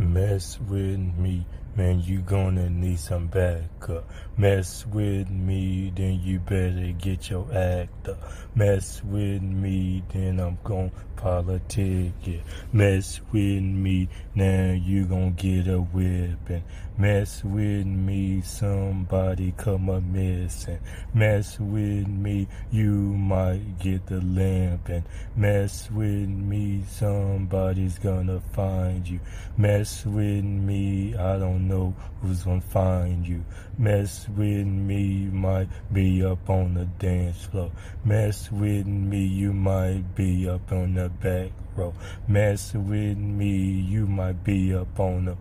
Mess with me, man, you gonna need some backup. Mess with me, then you better get your act up. Mess with me, then I'm gon' politic it. Mess with me, now you gon' get a whipping. Mess with me, somebody come a missing. Mess with me, you might get the limping. Mess with me, somebody's gonna find you. Mess with me, I don't know who's gonna find you. Mess with me, you might be up on the dance floor. Mess with me, you might be up on the back row. Mess with me, you might be up on the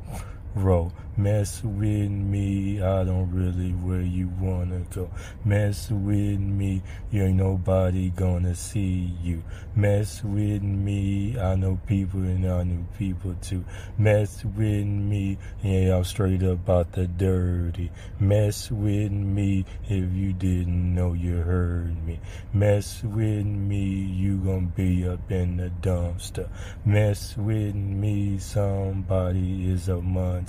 Mess with me, I don't really where you wanna go. Mess with me, you ain't nobody gonna see you. Mess with me, I know people and I know people too. Mess with me, yeah, I'm straight about the dirty. Mess with me, if you didn't know you heard me. Mess with me, you gonna be up in the dumpster. Mess with me, somebody is a monster.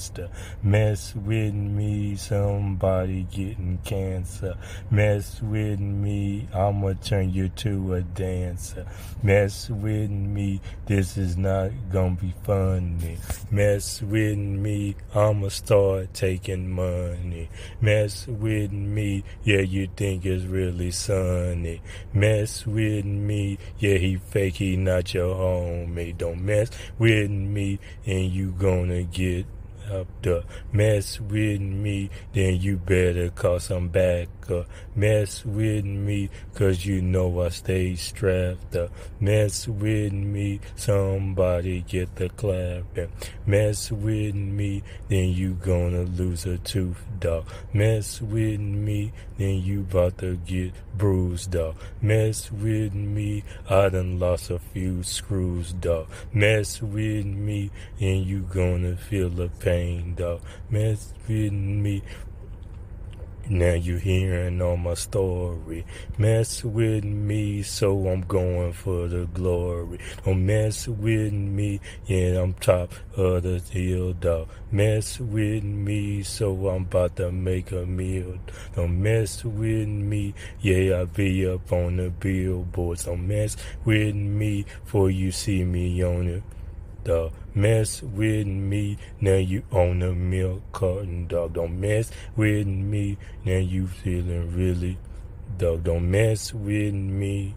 Mess with me, somebody getting cancer. Mess with me, I'ma turn you to a dancer. Mess with me, this is not gonna be funny. Mess with me, I'ma start taking money. Mess with me, yeah, you think it's really sunny. Mess with me, yeah, he fake, he not your homie. Don't mess with me, and you gonna get up to mess with me, then you better call some backup. Mess with me, cause you know I stay strapped up. Mess with me, somebody get the clapping. Mess with me, then you gonna lose a tooth, dog. Mess with me, then you about to get bruised, dog. Mess with me, I done lost a few screws, dog. Mess with me, and you gonna feel the pain, dog. Mess with me, now you hearing all my story. Mess with me, so I'm going for the glory. Don't mess with me, yeah, I'm top of the hill, dog. Mess with me, so I'm about to make a meal. Don't mess with me, yeah, I be up on the billboards. Don't mess with me, for you see me on it dog. Mess with me, now you on the milk carton, dog. Don't mess with me, now you feeling really, dog. Don't mess with me.